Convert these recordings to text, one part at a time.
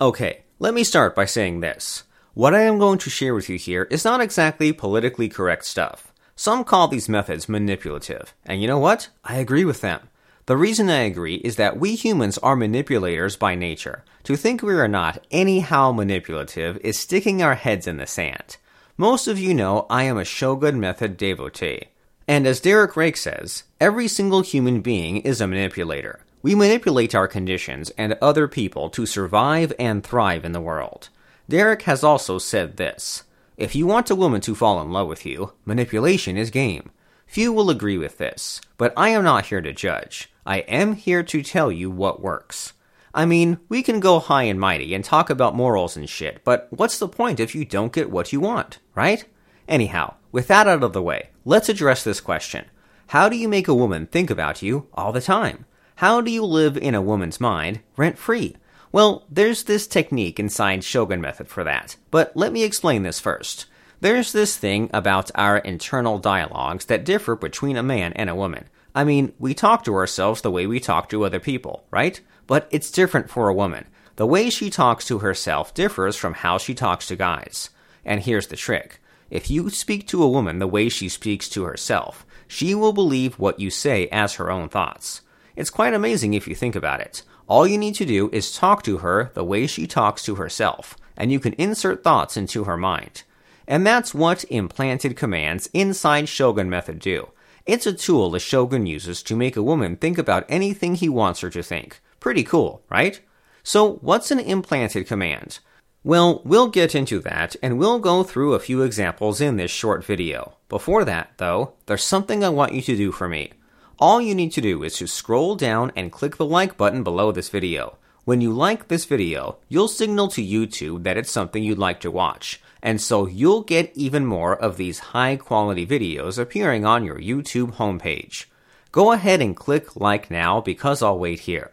Okay, let me start by saying this. What I am going to share with you here is not exactly politically correct stuff. Some call these methods manipulative, and you know what? I agree with them. The reason I agree is that we humans are manipulators by nature. To think we are not anyhow manipulative is sticking our heads in the sand. Most of you know I am a Shogun method devotee. And as Derek Rake says, every single human being is a manipulator. We manipulate our conditions and other people to survive and thrive in the world. Derek has also said this If you want a woman to fall in love with you, manipulation is game. Few will agree with this, but I am not here to judge. I am here to tell you what works. I mean, we can go high and mighty and talk about morals and shit, but what's the point if you don't get what you want, right? Anyhow, with that out of the way, let's address this question. How do you make a woman think about you all the time? How do you live in a woman's mind rent free? Well, there's this technique inside Shogun Method for that, but let me explain this first. There's this thing about our internal dialogues that differ between a man and a woman. I mean, we talk to ourselves the way we talk to other people, right? But it's different for a woman. The way she talks to herself differs from how she talks to guys. And here's the trick. If you speak to a woman the way she speaks to herself, she will believe what you say as her own thoughts. It's quite amazing if you think about it. All you need to do is talk to her the way she talks to herself, and you can insert thoughts into her mind. And that's what implanted commands inside Shogun Method do. It's a tool the Shogun uses to make a woman think about anything he wants her to think. Pretty cool, right? So, what's an implanted command? Well, we'll get into that, and we'll go through a few examples in this short video. Before that, though, there's something I want you to do for me. All you need to do is to scroll down and click the like button below this video. When you like this video, you'll signal to YouTube that it's something you'd like to watch, and so you'll get even more of these high quality videos appearing on your YouTube homepage. Go ahead and click like now because I'll wait here.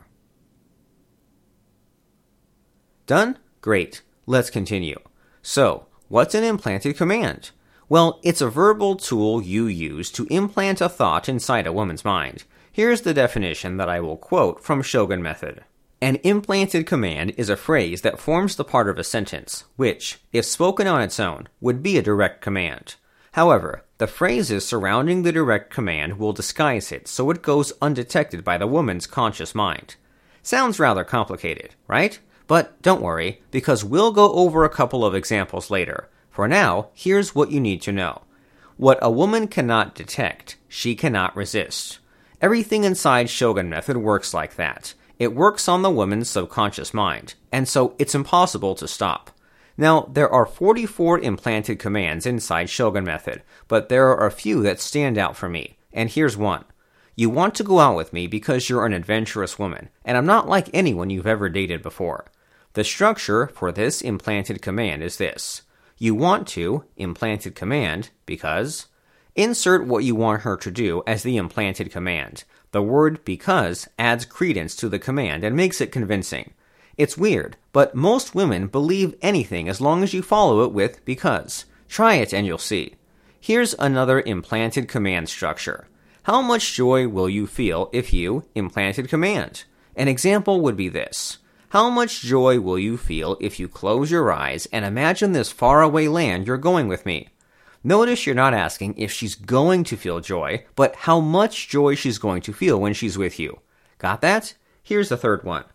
Done? Great. Let's continue. So, what's an implanted command? Well, it's a verbal tool you use to implant a thought inside a woman's mind. Here's the definition that I will quote from Shogun Method. An implanted command is a phrase that forms the part of a sentence, which, if spoken on its own, would be a direct command. However, the phrases surrounding the direct command will disguise it so it goes undetected by the woman's conscious mind. Sounds rather complicated, right? But don't worry, because we'll go over a couple of examples later. For now, here's what you need to know. What a woman cannot detect, she cannot resist. Everything inside Shogun Method works like that. It works on the woman's subconscious mind, and so it's impossible to stop. Now, there are 44 implanted commands inside Shogun Method, but there are a few that stand out for me, and here's one. You want to go out with me because you're an adventurous woman, and I'm not like anyone you've ever dated before. The structure for this implanted command is this you want to, implanted command, because insert what you want her to do as the implanted command. The word because adds credence to the command and makes it convincing. It's weird, but most women believe anything as long as you follow it with because. Try it and you'll see. Here's another implanted command structure. How much joy will you feel if you implanted command? An example would be this. How much joy will you feel if you close your eyes and imagine this faraway land you're going with me? Notice you're not asking if she's going to feel joy, but how much joy she's going to feel when she's with you. Got that? Here's the third one.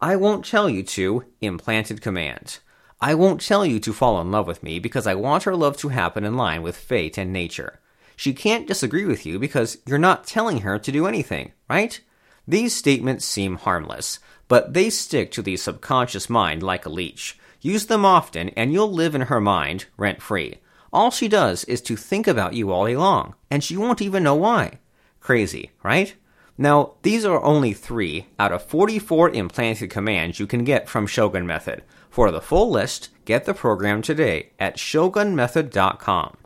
I won't tell you to implanted command. I won't tell you to fall in love with me because I want our love to happen in line with fate and nature. She can't disagree with you because you're not telling her to do anything, right? These statements seem harmless, but they stick to the subconscious mind like a leech. Use them often, and you'll live in her mind rent free. All she does is to think about you all day long, and she won't even know why. Crazy, right? Now, these are only three out of 44 implanted commands you can get from Shogun Method. For the full list, get the program today at shogunmethod.com.